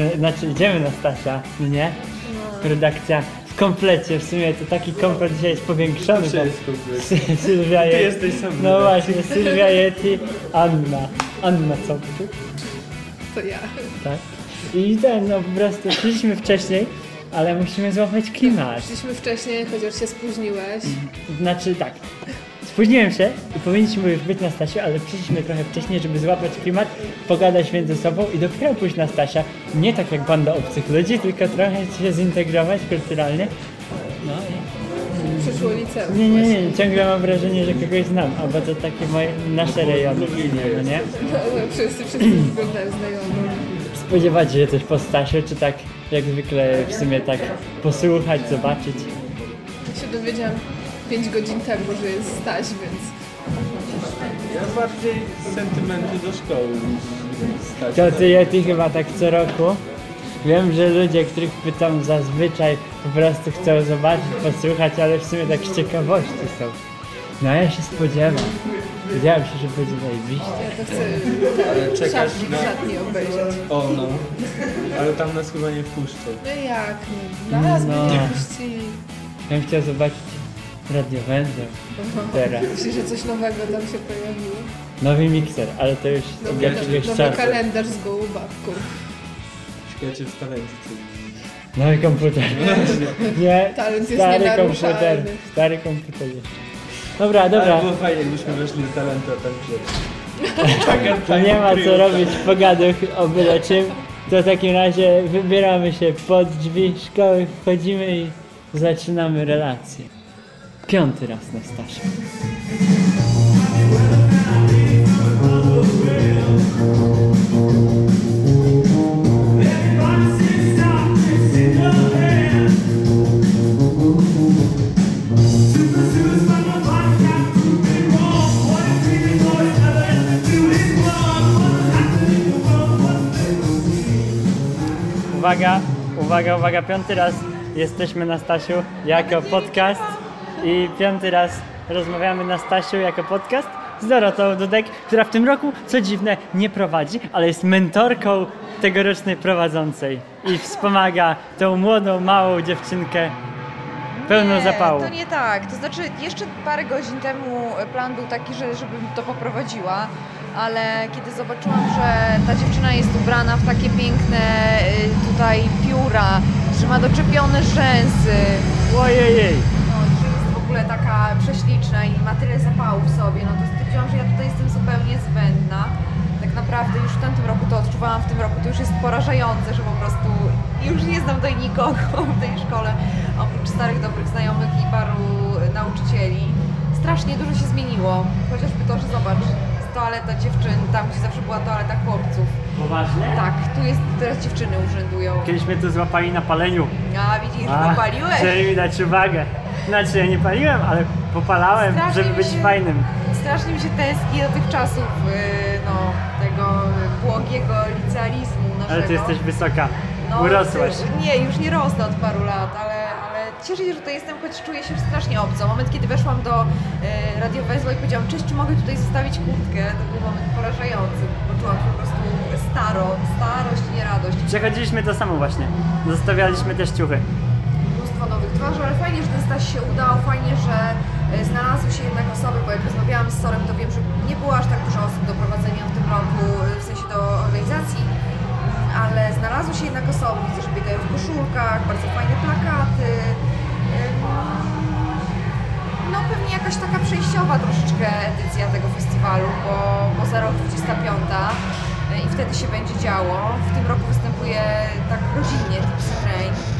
jesteśmy, znaczy idziemy na Stasia, nie? No. Redakcja w komplecie, w sumie to taki komplet dzisiaj jest powiększony. Zawsze jest komplet. Sy- Sylwia Ty Yeti. jesteś sam No redakcji. właśnie, Sylwia Yeti, Anna. Anna co ty? To ja. Tak. I ten, no po prostu przyszliśmy wcześniej, ale musimy złapać klimat. Przyszliśmy wcześniej, chociaż się spóźniłeś. Znaczy tak, spóźniłem się i powinniśmy już być na Stasiu, ale przyszliśmy trochę wcześniej, żeby złapać klimat, pogadać między sobą i dopiero pójść na Stasia. Nie tak jak banda obcych ludzi, tylko trochę się zintegrować kulturalnie. No i... Przyszło liceum. Nie, nie, nie, ciągle mam wrażenie, że kogoś znam, albo to takie moje, nasze rejony, no nie? No, no, wszyscy, wszyscy wyglądają znajomo. Spodziewacie się coś po Stasiu, czy tak jak zwykle w sumie tak posłuchać, zobaczyć? Ja się dowiedziałam 5 godzin temu, że jest Staś, więc Ja bardziej z sentymentu do szkoły niż stać. To ty, ja ty chyba tak co roku. Wiem, że ludzie, których pytam zazwyczaj po prostu chcą zobaczyć, posłuchać, ale w sumie tak z ciekawości są. No ja się spodziewam. Wiedziałem się, że będzie zajebiście. ja to chcę Ale ten czekasz na... obejrzeć. O no. Ale tam nas chyba nie wpuszczą. No jak? No, nas No. nie puścili. Ja bym chciał zobaczyć Radio Węzeł teraz. Myślę, że coś nowego tam się pojawiło. Nowy mikser, ale to już od Nowy, jakiegoś nowy czasu. kalendarz z gołubawką. Czekajcie w talencie. Nowy komputer. Nie, Talent jest stary nienaruszalny. komputer. Stary komputer jeszcze. Dobra, dobra. Ale było fajnie, jakbyśmy weszli do talentu, a tam się... To nie ma co robić pogaduch o byle czym. To w takim razie wybieramy się pod drzwi szkoły, wchodzimy i zaczynamy relację. Piąty raz na Stasia. Uwaga, uwaga, uwaga, piąty raz jesteśmy na Stasiu jako podcast i piąty raz rozmawiamy na Stasiu jako podcast z Dorotą Dudek, która w tym roku, co dziwne, nie prowadzi, ale jest mentorką tegorocznej prowadzącej i wspomaga tą młodą, małą dziewczynkę pełną nie, zapału. to nie tak. To znaczy, jeszcze parę godzin temu plan był taki, że, żebym to poprowadziła, ale kiedy zobaczyłam, że ta dziewczyna jest ubrana w takie piękne y, tutaj pióra, że ma doczepione rzęsy, Ojej, ogóle taka prześliczna i ma tyle zapału w sobie, no to stwierdziłam, że ja tutaj jestem zupełnie zbędna. Tak naprawdę już w tamtym roku to odczuwałam, w tym roku to już jest porażające, że po prostu już nie znam tutaj nikogo w tej szkole, oprócz starych, dobrych znajomych i paru nauczycieli. Strasznie dużo się zmieniło, chociażby to, że zobacz, toaleta dziewczyn, tam gdzie zawsze była toaleta chłopców. poważnie? Tak, tu jest, teraz dziewczyny urzędują. Kiedyś mnie tu złapali na paleniu. A widzisz, A, popaliłeś? Chcieli dać uwagę. Znaczy ja nie paliłem, ale popalałem, Strasznie żeby mi być się- fajnym. Strasznie mi się tęskni do tych czasów, yy, no, tego błogiego licealizmu naszego. Ale ty jesteś wysoka. No, Urosłaś. ty- Nie, już nie rosnę od paru lat, ale cieszę się, że tutaj jestem, choć czuję się strasznie obco. Moment, kiedy weszłam do yy, radiowęzła i powiedziałam, cześć, czy mogę tutaj zostawić kurtkę? To był moment porażający, bo czułam się po prostu staro, starość i nieradość. Przechodziliśmy to samo właśnie. Zostawialiśmy też ciuchy. mnóstwo nowych twarzy, ale fajnie, że ten Staś się udał, fajnie, że e, znalazły się jednak osoby, bo jak rozmawiałam z Sorem, to wiem, że nie było aż tak dużo osób do prowadzenia w tym roku, e, w sensie do organizacji, mm, ale znalazły się jednak osoby, widzę, że biegają w koszulkach, bardzo fajne plakaty. No pewnie jakaś taka przejściowa troszeczkę edycja tego festiwalu, bo, bo za rok 25 e, i wtedy się będzie działo. W tym roku występuje tak rodzinnie Tipsy Train.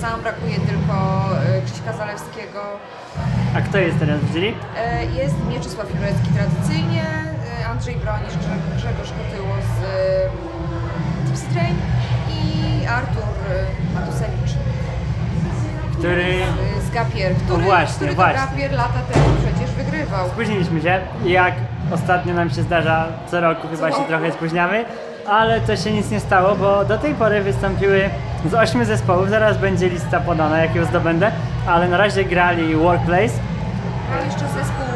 Sam, brakuje tylko e, Krzyśka Zalewskiego. A kto jest teraz w jury? E, Jest Mieczysław Jurecki tradycyjnie, e, Andrzej Bronisz, Grze- Grzegorz Kotyło z Tipsy Train i Artur Matusewicz Który z Gapier, który, No właśnie, który właśnie. Gapier lata temu przecież wygrywał. Spóźniliśmy się jak ostatnio nam się zdarza co roku, chyba się roku. trochę spóźniamy, ale to się nic nie stało, bo do tej pory wystąpiły z ośmiu zespołów, zaraz będzie lista podana, jak ją zdobędę, ale na razie grali Workplace, Grał jeszcze zespół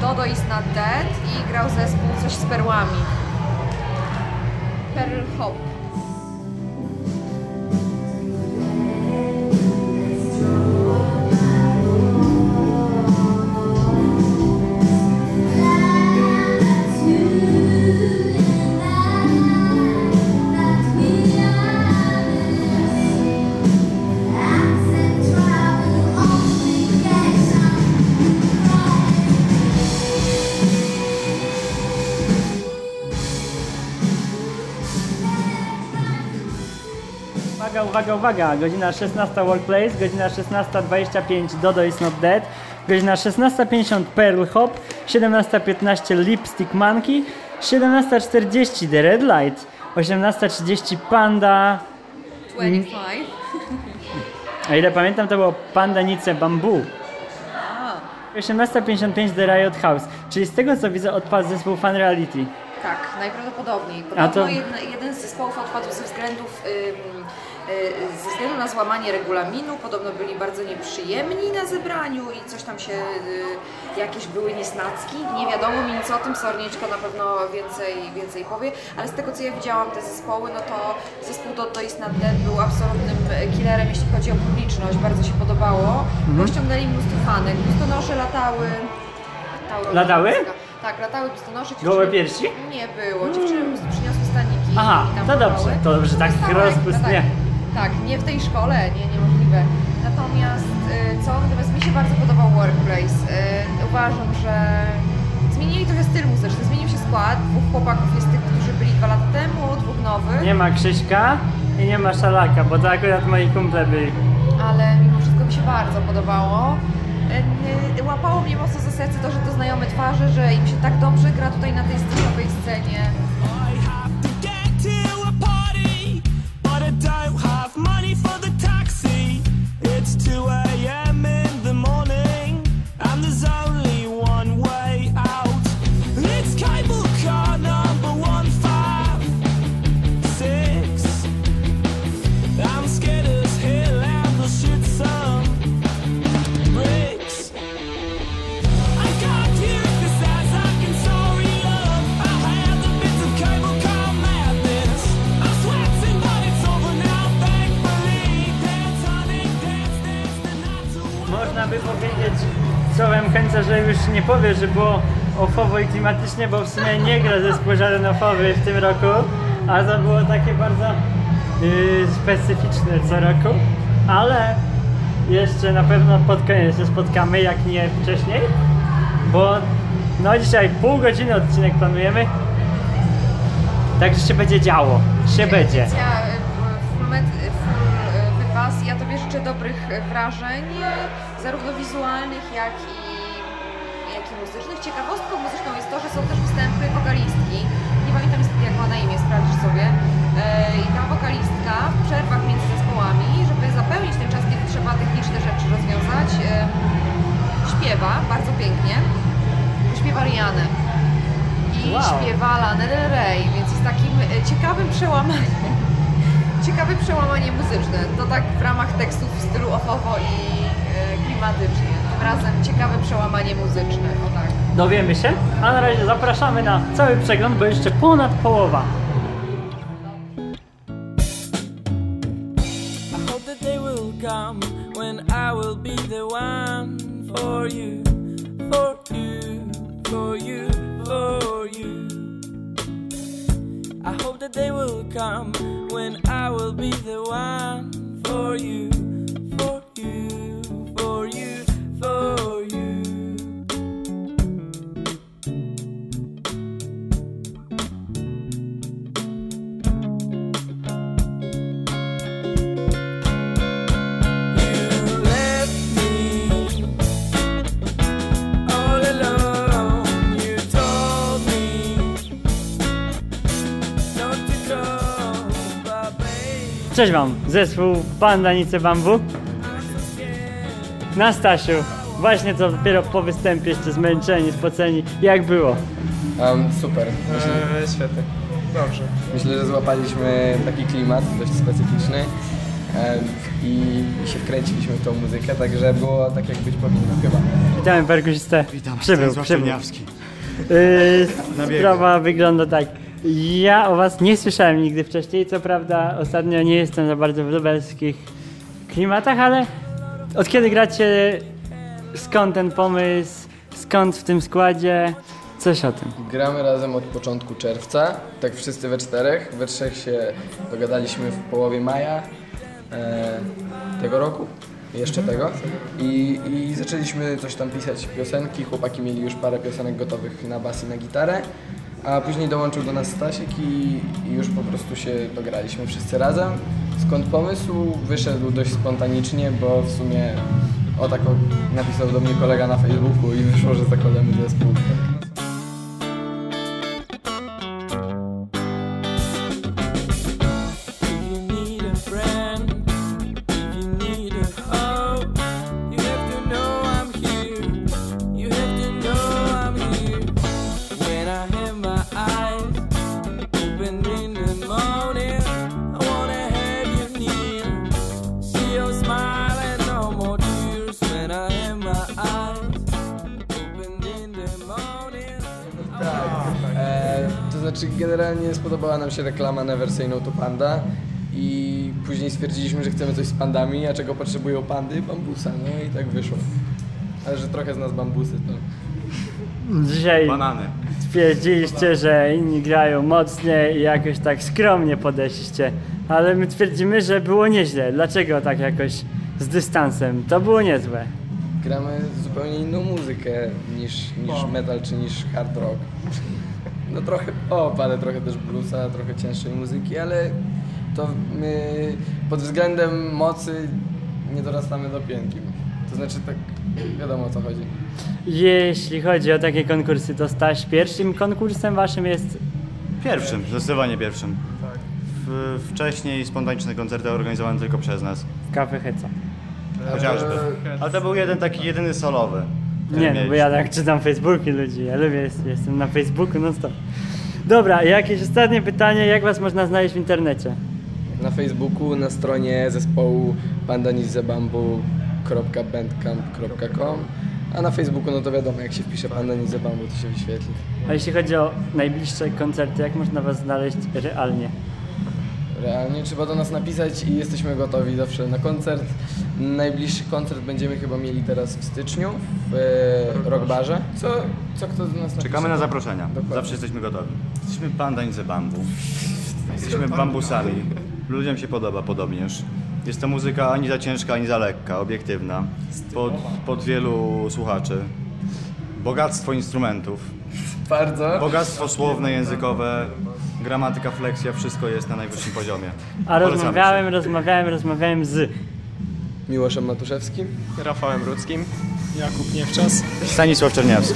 Dodo is not dead i grał zespół coś z perłami. Pearl Hop. Uwaga, godzina 16 Workplace, godzina 16.25 Dodo is not dead, godzina 16.50 Pearl Hop, 17.15 Lipstick Monkey, 17.40 The Red Light, 18.30 Panda, 25. a ile pamiętam to było Panda Nice Bamboo. 18.55 The Riot House, czyli z tego co widzę odpadł zespół Fan Reality. Tak, najprawdopodobniej. A Podobno to- jeden, jeden z zespołów odpadł ze względów ym, ze względu na złamanie regulaminu, podobno byli bardzo nieprzyjemni na zebraniu i coś tam się, y, jakieś były niesnacki. Nie wiadomo mi nic o tym, Sornieczko na pewno więcej, więcej powie, ale z tego co ja widziałam te zespoły, no to zespół Dotto is not dead był absolutnym killerem, jeśli chodzi o publiczność, bardzo się podobało. Bo ściągnęli mnóstwo fanek, biustonosze latały. latały Latały? Tak, latały biustonosze. Gołe piersi? nie było. Dziewczyny prostu przyniosły staniki. Aha, to dobrze, to dobrze, tak rozpust, tak, nie. Tak, nie w tej szkole, nie, niemożliwe. Natomiast y, co? Natomiast mi się bardzo podobał Workplace. Y, uważam, że zmienili trochę styl muzyczny, zmienił się skład. Dwóch chłopaków jest tych, którzy byli dwa lata temu, dwóch nowych. Nie ma Krzyśka i nie ma Szalaka, bo to akurat moi kumple byli. ale mimo wszystko mi się bardzo podobało. E, Łapało mnie mocno za serce to, że to znajome twarze, że im się tak dobrze gra tutaj na tej stylowej scenie. Można by powiedzieć słowem końca, że już nie powie, że było ofowo i klimatycznie, bo w sumie nie gra zespół żaden ofowy w tym roku, a to było takie bardzo yy, specyficzne co roku, ale jeszcze na pewno pod koniec się spotkamy, jak nie wcześniej, bo no dzisiaj pół godziny odcinek planujemy, także się będzie działo, się będzie. Ja, życzę dobrych wrażeń, zarówno wizualnych, jak i, jak i muzycznych. Ciekawostką muzyczną jest to, że są też występy wokalistki. Nie pamiętam niestety jak ma na imię, sprawdzisz sobie. E, I ta wokalistka w przerwach między zespołami, żeby zapełnić ten czas, kiedy trzeba techniczne rzeczy rozwiązać, e, śpiewa bardzo pięknie. Śpiewa Rianę i Wow. śpiewa Lana Del Rey, więc jest takim e, ciekawym przełamaniem. Przełamanie muzyczne. To tak w ramach tekstów w stylu ofowo i e, klimatycznie. Tym razem ciekawe przełamanie muzyczne. O tak. Dowiemy się, a na razie zapraszamy na cały przegląd, bo jeszcze ponad połowa. I hope that they will come when I will be the one for you, for you, for you, for you. I hope that they will come when I will be the one for you, Cześć wam, zespół Pandanice Bambu. Na Stasiu, właśnie co dopiero po występie jeszcze zmęczeni, spoceni. Jak było? Um, super. Myślę, Eee, świetnie. Dobrze. myślę, że złapaliśmy taki klimat dość specyficzny em, i się wkręciliśmy w tą muzykę, także było tak jak być powinno chyba. Witamy perkusistę. Witam, Przybył, Stanisław przybył. Czerniawski. Yy, biegu. sprawa wygląda tak. Ja o was nie słyszałem nigdy wcześniej, co prawda ostatnio nie jestem za bardzo w lubelskich klimatach, ale od kiedy gracie, skąd ten pomysł, skąd w tym składzie, coś o tym. Gramy razem od początku czerwca, tak wszyscy we czterech. We trzech się dogadaliśmy w połowie maja e, tego roku, jeszcze tego. I, I zaczęliśmy coś tam pisać piosenki, chłopaki mieli już parę piosenek gotowych na bas i na gitarę. A później dołączył do nas Stasiek i, już po prostu się dograliśmy wszyscy razem. Skąd pomysł? Wyszedł dość spontanicznie, bo w sumie o tak napisał do mnie kolega na Facebooku i wyszło, że zakładamy zespół. Spodobała nam się reklama Never Say No to Panda i później stwierdziliśmy, że chcemy coś z pandami, a czego potrzebują pandy? Bambusa, no i tak wyszło. Ale że trochę z nas bambusy to... Dzisiaj Banany. twierdziliście, że inni grają mocniej i jakoś tak skromnie podeszliście, ale my twierdzimy, że było nieźle. Dlaczego tak jakoś z dystansem? To było niezłe. Gramy zupełnie inną muzykę niż, niż metal czy niż hard rock. No trochę pop, ale trochę też bluesa, trochę cięższej muzyki, ale to my pod względem mocy nie dorastamy do piętki. To znaczy tak wiadomo o co chodzi. Jeśli chodzi o takie konkursy, to Staś pierwszym konkursem waszym jest Pierwszym, zdecydowanie pierwszym. W, wcześniej spontaniczne koncerty organizowane tylko przez nas. Kafe Heca. Chociażby. Ale to był jeden taki jedyny solowy. Nie, no bo ja tak czytam Facebooki ludzi, ja lubię, jest- jestem na Facebooku non stop. Dobra, jakieś ostatnie pytanie, jak was można znaleźć w internecie? Na Facebooku, na stronie zespołu pandanizebambu.bandcamp.com a na Facebooku no to wiadomo, jak się wpisze pandanizebambu to się wyświetli. A jeśli chodzi o najbliższe koncerty, jak można was znaleźć realnie? Realnie trzeba do nas napisać i jesteśmy gotowi zawsze na koncert. Najbliższy koncert będziemy chyba mieli teraz w styczniu w e, Rockbarze. Co, co kto do nas napisze? Czekamy na zaproszenia. Dokładnie. Zawsze jesteśmy gotowi. Jesteśmy pandańce bambu. Jesteśmy bambusami. Ludziom się podoba podobnież. Jest to muzyka ani za ciężka, ani za lekka, obiektywna. Pod, pod wielu słuchaczy. Bogactwo instrumentów. Bardzo. Bogactwo słowne, językowe, gramatyka, fleksja, wszystko jest na najwyższym poziomie. A Polecamy rozmawiałem, się. rozmawiałem, rozmawiałem z... Miłoszem Matuszewskim. Rafałem Rudzkim. Jakub Niewczas. Stanisław Czerniawski.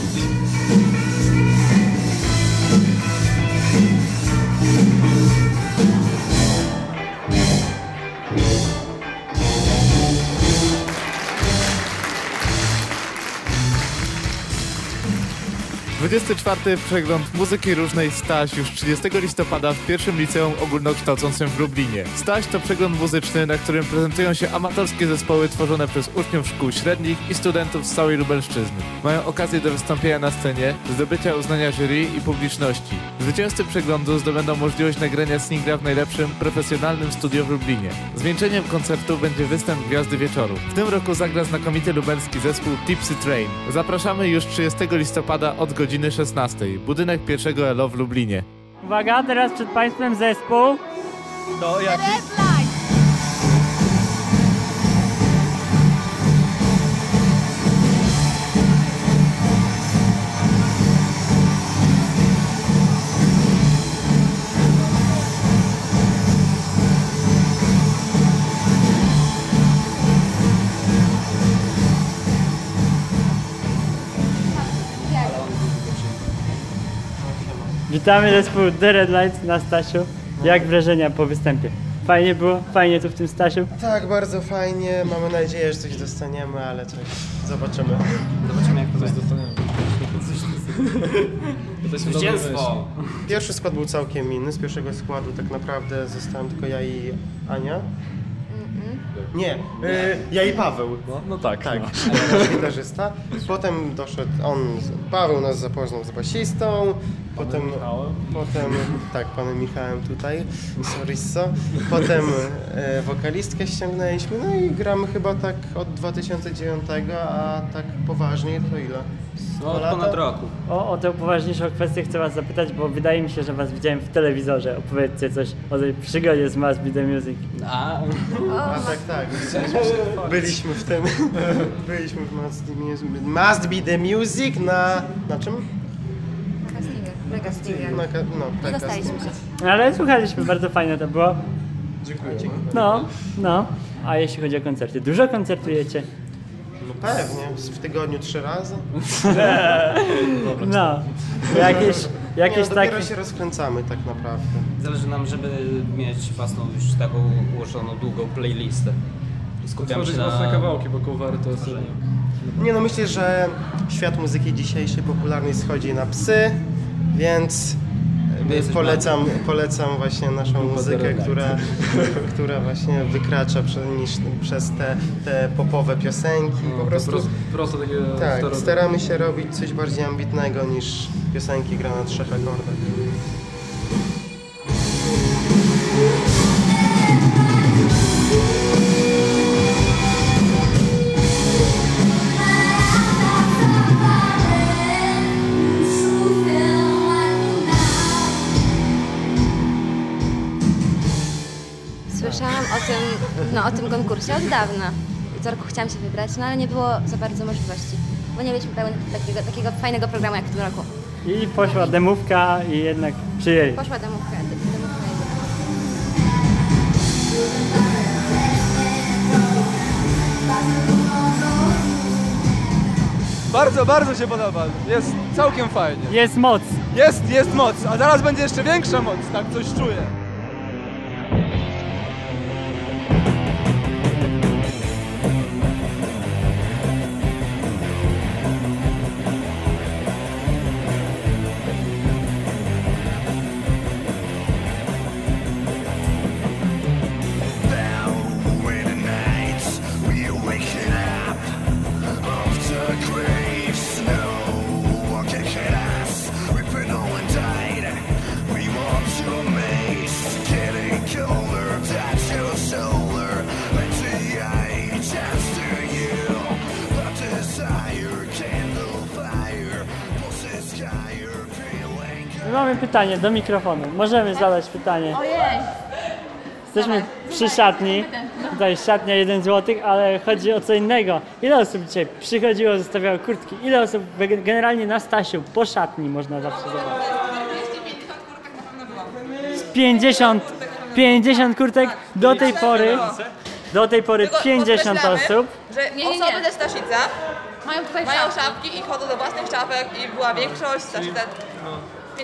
Dwudziesty czwarty przegląd muzyki różnej Staś już 30 listopada w pierwszym liceum ogólnokształcącym w Lublinie. Staś to przegląd muzyczny, na którym prezentują się amatorskie zespoły tworzone przez uczniów szkół średnich i studentów z całej Lubelszczyzny. Mają okazję do wystąpienia na scenie, zdobycia uznania jury i publiczności. Zwycięzcy przeglądu zdobędą możliwość nagrania singla w najlepszym profesjonalnym studio w Lublinie. Zwieńczeniem koncertu będzie występ Gwiazdy Wieczoru. W tym roku zagra znakomity lubelski zespół Tipsy Train. Zapraszamy już 30 listopada od godziny 16. Budynek pierwszego ELO w Lublinie. Uwaga, teraz przed państwem zespół. To jaki? Witamy zespół The Red Lights na Stasiu. Jak wrażenia po występie? Fajnie było? Fajnie tu w tym Stasiu? Tak, bardzo fajnie. Mamy nadzieję, że coś dostaniemy, ale coś zobaczymy. Zobaczymy jak to będzie. Zwycięstwo! Pierwszy skład był całkiem inny. Z pierwszego składu tak naprawdę zostałem tylko ja i Ania. Nie, y, ja i Paweł. No, no tak. Tak, No. gitarzysta. Potem doszedł on, Paweł nas zapoznał z basistą, potem, potem, tak, panem Michałem tutaj, Sorisso. Potem e, wokalistkę ściągnęliśmy, no i gramy chyba tak od 2009, a tak poważnie to ile? No, od Dwa ponad roku. O, o tę poważniejszą kwestię chcę was zapytać, bo wydaje mi się, że was widziałem w telewizorze. Opowiedzcie coś o tej przygodzie z Must Be The Music. A, A tak, tak. Byliśmy w tym. Byliśmy w Must Be, Music, Must Be The Music na. na czym? Na ka- no, Nie tak, dostaliśmy się. Ale słuchaliśmy, bardzo fajne to było. Dziękuję. No, no. A jeśli chodzi o koncerty, dużo koncertujecie? No pewnie, w tygodniu trzy razy. No. Jakieś, jakieś Nie, no, dopiero takie... się rozkręcamy tak naprawdę. Zależy nam, żeby mieć własną już taką ułożoną długą playlistę. Skupiamy się Tworzyć na... własne kawałki, bo covery to jest... Nie no, myślę, że świat muzyki dzisiejszej popularnej schodzi na psy, więc jesteśmy polecam, polecam właśnie naszą muzykę, która, która właśnie wykracza prze, niż, przez te, te popowe piosenki. Po prostu Prosto, prosto takie... tak, staramy się robić coś bardziej ambitnego niż piosenki gra na trzech akordach. Tym, no, o tym konkursie od dawna. Co roku chciałam się wybrać, no ale nie było za bardzo możliwości. Bo nie mieliśmy pełen takiego, takiego fajnego programu jak w tym roku. I poszła demówka i jednak przyjęli. Poszła demówka, demówka. Bardzo, bardzo się podoba. Jest całkiem fajnie. Jest moc. Jest, jest moc, a zaraz będzie jeszcze większa moc, tak coś czuję. Pytanie do mikrofonu. Możemy zadać pytanie. Jesteśmy przy szatni. Tutaj szatnia 1 zł, ale chodzi o co innego. Ile osób dzisiaj przychodziło, zostawiało kurtki? Ile osób ge- generalnie na Stasiu po szatni można zawsze zobaczyć? Z 50, 50 kurtek do tej pory. Do tej pory 50 osób. że Nie, nie, nie. osoby ze Staszica Mają tutaj mają szafki. szafki i chodzą do własnych szafek i była większość Staszica.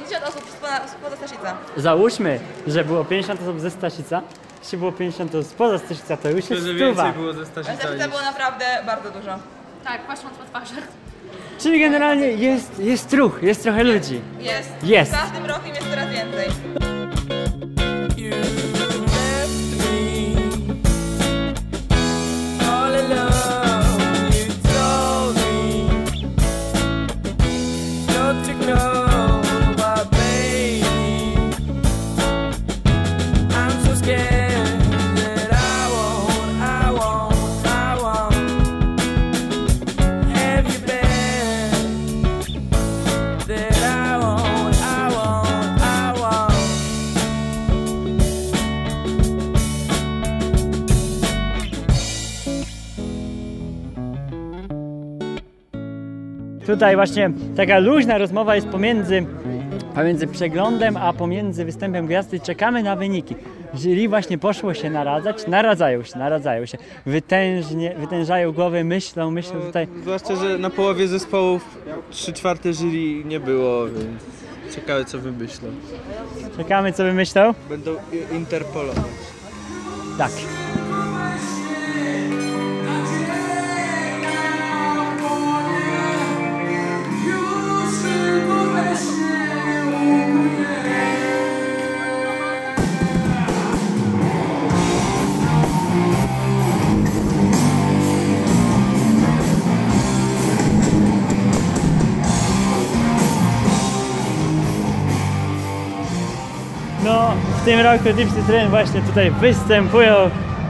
50 osób spoza, Staszica. Załóżmy, że było 50 osób ze Stasica. Jeśli było 50 osób spoza Stasica, to już jest stuwa. Ale Staszica było naprawdę bardzo dużo. Tak, patrząc po twarzach. Czyli generalnie jest, jest ruch, jest trochę ludzi. Jest. Jest. Z każdym rokiem jest coraz więcej. Tutaj właśnie taka luźna rozmowa jest pomiędzy, pomiędzy przeglądem, a pomiędzy występem gwiazdy. Czekamy na wyniki. Jury właśnie poszło się naradzać, naradzają się, naradzają się. Wytężnie, wytężają głowy, myślą, myślą tutaj. Zwłaszcza, że na połowie zespołów 3 czwarte jury nie było, więc ciekawe co wymyślą. Czekamy co wymyślą. Będą interpolować. Tak. Tym roku Tipsy Train właśnie tutaj występują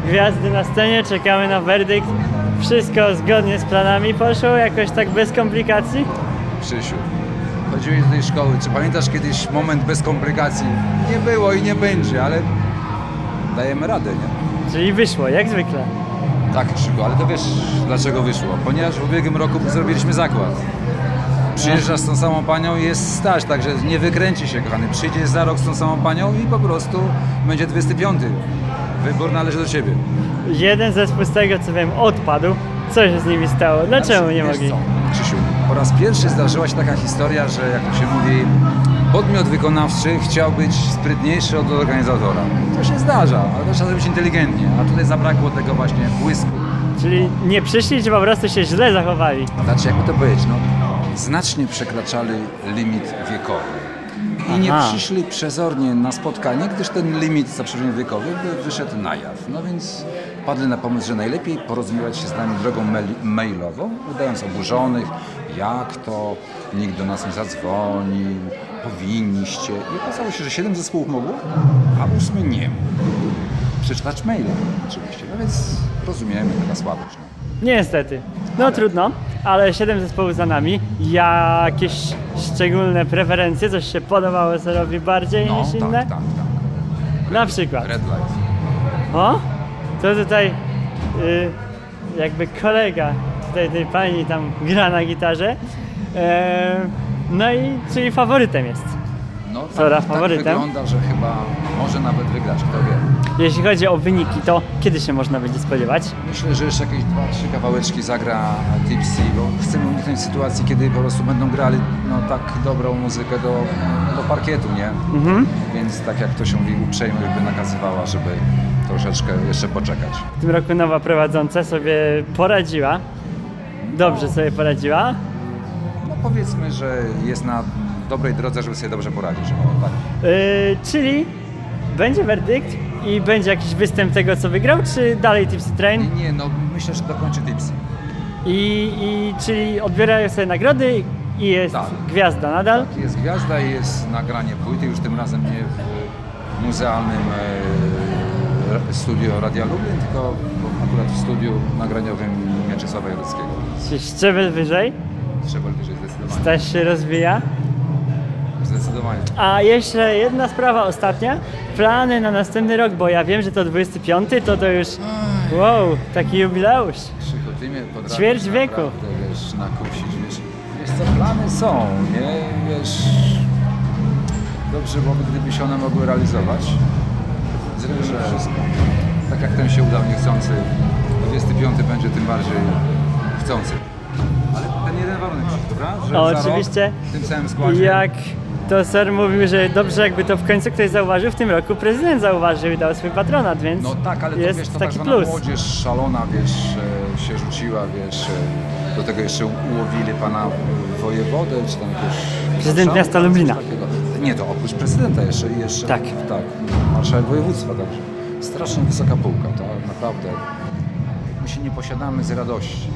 gwiazdy na scenie, czekamy na werdykt. Wszystko zgodnie z planami poszło, jakoś tak bez komplikacji. Krzysiu, chodziłeś do tej szkoły. Czy pamiętasz kiedyś moment bez komplikacji? Nie było i nie będzie, ale dajemy radę, nie? Czyli wyszło, jak zwykle. Tak, Krzysiu, ale to wiesz dlaczego wyszło? Ponieważ w ubiegłym roku zrobiliśmy zakład. Przyjeżdżasz z tą samą panią i jest stać, także nie wykręci się, kochany. Przyjdziesz za rok z tą samą panią i po prostu będzie 25. Wybór należy do ciebie. Jeden zespół z tego co wiem odpadł. Co się z nimi stało? Dlaczego nie Wiesz mogli? co, Krzysiu, po raz pierwszy zdarzyła się taka historia, że jak to się mówi, podmiot wykonawczy chciał być sprytniejszy od organizatora. To się zdarza, ale to trzeba zrobić inteligentnie, a tutaj zabrakło tego właśnie błysku. Czyli nie przyszli, czy po prostu się źle zachowali? Znaczy, jakby to powiedzieć, no, znacznie przekraczali limit wiekowy. I nie Aha. przyszli przezornie na spotkanie, gdyż ten limit zaprzeżenia wiekowy by wyszedł na jaw. No więc padli na pomysł, że najlepiej porozumiewać się z nami drogą mail- mailową, udając oburzonych, jak to, nikt do nas nie zadzwonił, powinniście. I okazało się, że siedem zespołów mogło, a ósmy nie mógł. Przeczytać maila oczywiście, no więc rozumiemy, taka słabość. Niestety. No trudno, ale 7 zespołów za nami. Jakieś szczególne preferencje? Coś się podobało Serowi bardziej No, niż tak, inne? tak, tak. Na przykład. Red light. O, to tutaj y, jakby kolega tutaj tej pani tam gra na gitarze. E, no i czyli faworytem jest. No, tak, tak faworytem. wygląda, że chyba może nawet wygrać, kto wie. Jeśli chodzi o wyniki, to kiedy się można będzie spodziewać? Myślę, że jeszcze jakieś dwa, trzy kawałeczki zagra Tipsy, bo chcemy uniknąć sytuacji, kiedy po prostu będą grali no, tak dobrą muzykę do, do parkietu, nie? Mhm. Więc tak jak to się mówi, uprzejmość by nakazywała, żeby troszeczkę jeszcze poczekać. W tym roku nowa prowadząca sobie poradziła. Dobrze sobie poradziła. No powiedzmy, że jest na dobrej drodze, żeby sobie dobrze poradzić. Tak. Yy, czyli będzie werdykt i będzie jakiś występ tego, co wygrał, czy dalej Tipsy Train? Nie, no myślę, że dokończy Tipsy. I, i czyli odbierają sobie nagrody i jest gwiazda nadal. Tak, jest gwiazda i jest nagranie płyty, już tym razem nie w muzealnym e, studio Radia Lublin, tylko akurat w studiu nagraniowym Mieczysława Jareckiego. Czy szczebel wyżej? Szczebel wyżej zdecydowanie. Staś się rozwija. Zdecydowanie. A jeszcze jedna sprawa ostatnia. Plany na następny rok, bo ja wiem, że to 25, to to już wow, taki jubileusz. Krzychu, ty mnie potrafisz Ćwierć wieku. naprawdę, wiesz, nakusić, wiesz. Wiesz co, plany są, nie? Wiesz, dobrze byłoby, gdyby się one mogły realizować. Zrobię wszystko. Tak jak ten się udał niechcący, 25 będzie tym bardziej chcący. Ale ten jeden warunek, dobra? Że O, za rok oczywiście. w tym samym składzie. Jak to ser mówił, że dobrze jakby to w końcu ktoś zauważył, w tym roku prezydent zauważył i dał swój patronat, więc No tak, ale to jest wiesz, to tak taki zwana plus. młodzież szalona, wiesz, e, się rzuciła, wiesz, e, do tego jeszcze ułowili pana wojewodę, czy tam jakiegoś... Prezydent miasta Lublina. Nie, to oprócz prezydenta jeszcze, i jeszcze Tak. tak, marszałek województwa, także strasznie wysoka półka, to naprawdę my się nie posiadamy z radości.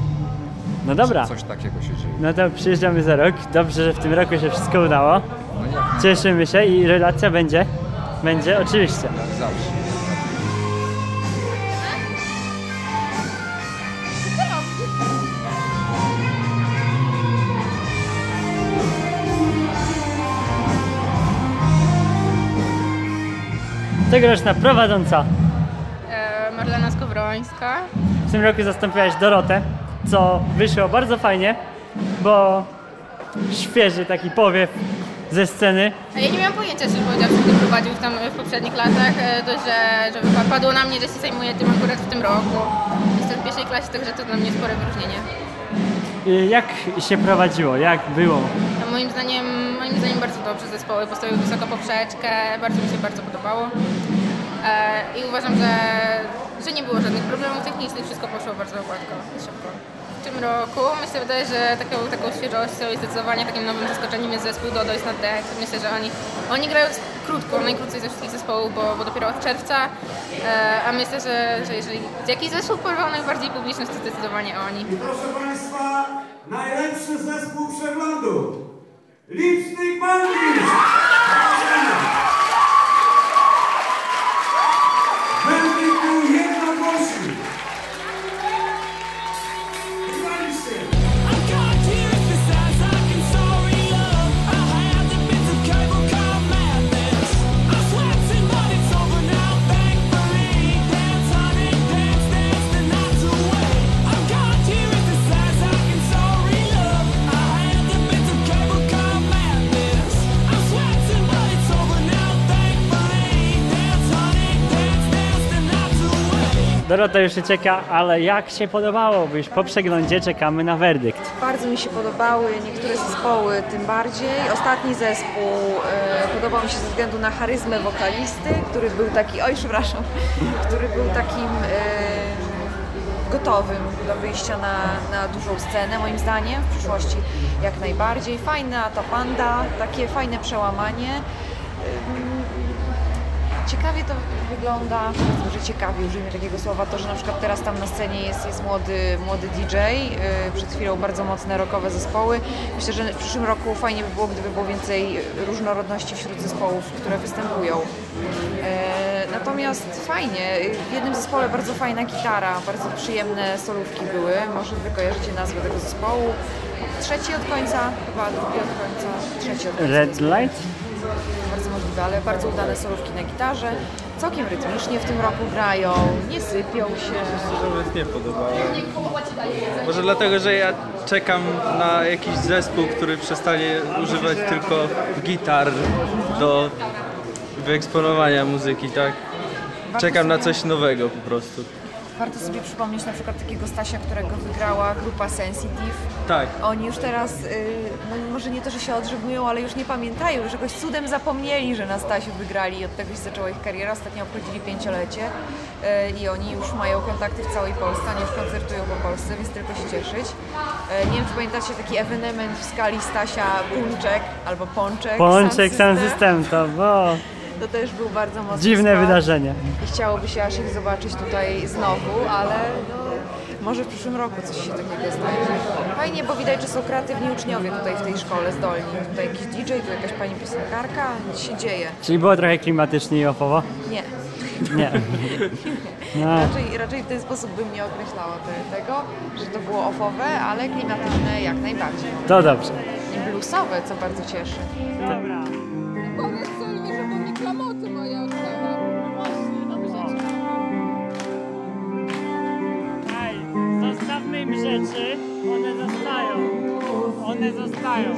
No dobra. Coś takiego się dzieje. No to przyjeżdżamy za rok. Dobrze, że w tym roku się wszystko udało. No jak Cieszymy się i relacja będzie. Będzie, oczywiście. Jak zawsze. Tegoroczna prowadząca. E, Marlena Skowrońska. W tym roku zastąpiłaś Dorotę, co wyszło bardzo fajnie, bo świeży taki powiew ze sceny. A ja nie miałam pojęcia, że kto prowadził tam w poprzednich latach, e, to że, że padło na mnie, że się zajmuję tym akurat w tym roku. Jestem w pierwszej klasie, także to dla mnie spore wyróżnienie. Jak się prowadziło? Jak było? A moim zdaniem, moim zdaniem bardzo dobrze zespoły postawiły wysoko poprzeczkę, bardzo mi się bardzo podobało. E, I uważam, że, że nie było żadnych problemów technicznych, wszystko poszło bardzo gładko i szybko. W tym roku myślę, wydaje, że taką, taką świeżością i zdecydowanie takim nowym zaskoczeniem jest zespół Dodo is not dead. Myślę, że oni, oni grają krótko, najkrócej ze wszystkich zespołów, bo, bo dopiero od czerwca, e, a myślę, że, że jeżeli jakiś zespół porwał najbardziej publiczność, to zdecydowanie oni. Proszę Państwa, najlepszy zespół przeglądu. Lipstick Bandits! Dorota już ucieka, ale jak się podobało? Bo już po przeglądzie czekamy na werdykt. Bardzo mi się podobały niektóre zespoły, tym bardziej. Ostatni zespół e, podobał mi się ze względu na charyzmę wokalisty, który był taki, oj przepraszam, który był takim e, gotowym do wyjścia na, na dużą scenę, moim zdaniem, w przyszłości jak najbardziej. Fajna ta panda, takie fajne przełamanie. Ym, Ciekawie to wygląda, powiedzmy, że ciekawie użyjmy takiego słowa, to, że na przykład teraz tam na scenie jest, jest młody, młody DJ, yy, przed chwilą bardzo mocne rockowe zespoły. Myślę, że w przyszłym roku fajnie by było, gdyby było więcej różnorodności wśród zespołów, które występują. Yy, Natomiast fajnie, w jednym zespole bardzo fajna gitara, bardzo przyjemne solówki były, może wy kojarzycie nazwę tego zespołu. Trzeci od końca, chyba drugi od końca, trzeci od końca. Red Light? Bardzo możliwe, ale bardzo udane solówki na gitarze. Całkiem rytmicznie w tym roku grają, nie sypią się. Nawet nie podobało. Może dlatego, że ja czekam na jakiś zespół, który przestanie używać tylko gitar do wyeksponowania muzyki, tak? Czekam na coś nowego po prostu. Warto sobie przypomnieć na przykład takiego Stasia, którego wygrała grupa Sensitive. Tak. Oni już teraz, y, no może nie to, że się odżegnują, ale już nie pamiętają, że jakoś cudem zapomnieli, że na Stasiu wygrali i od tego się zaczęła ich kariera. Ostatnio obchodzili pięciolecie y, i oni już mają kontakty w całej Polsce, oni już koncertują po Polsce, więc tylko się cieszyć. Y, Nie wiem, czy pamiętacie taki ewenement w skali Stasia Punczek albo Pączek. Pączek Sound Sound System to, bo To też był bardzo mocny dziwne skład. wydarzenie. I chciałoby się aż ich zobaczyć tutaj znowu, ale no, może w przyszłym roku coś się takiego znajdzie. Fajnie, bo widać, że są kreatywni uczniowie tutaj w tej szkole zdolni. Tutaj jakiś DJ, tu jakaś pani piosenkarka, nic się dzieje. Czyli było trochę klimatycznie i ofowo? Nie. Nie. No. Raczej, raczej w ten sposób bym nie określała te, tego, że to było ofowe, ale klimatyczne jak najbardziej. To dobrze. I bluesowe, co bardzo cieszy. Dobra. Zostają.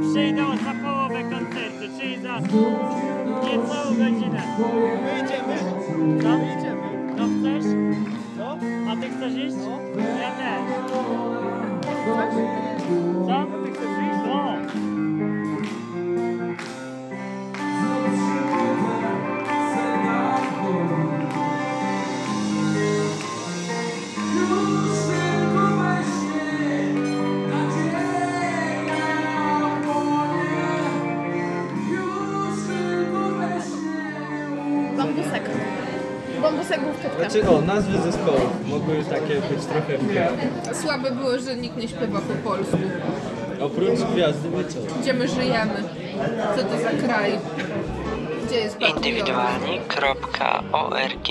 Przyjdą za połowę koncertu, czyli za niecałą godzinę. My idziemy? Co? My idziemy. No chcesz? No. A ty chcesz iść? Ja też. Chcesz? Co? A ty chcesz iść? No. Znaczy, o, nazwy zespołów mogły takie być trochę w Słabe było, że nikt nie śpiewa po polsku. Oprócz Gwiazdy Wieczoru. Gdzie my żyjemy? Co to za kraj? Gdzie jest Batujowy? Indywidualni.org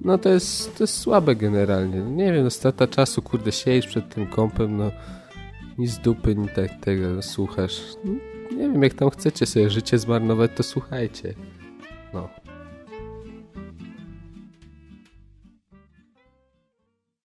No to jest, to jest słabe generalnie. Nie wiem, no strata czasu, kurde, siedzisz przed tym kompem, no nic z dupy, ni tak tego słuchasz. Nie wiem, jak tam chcecie sobie życie zmarnować, to słuchajcie. No.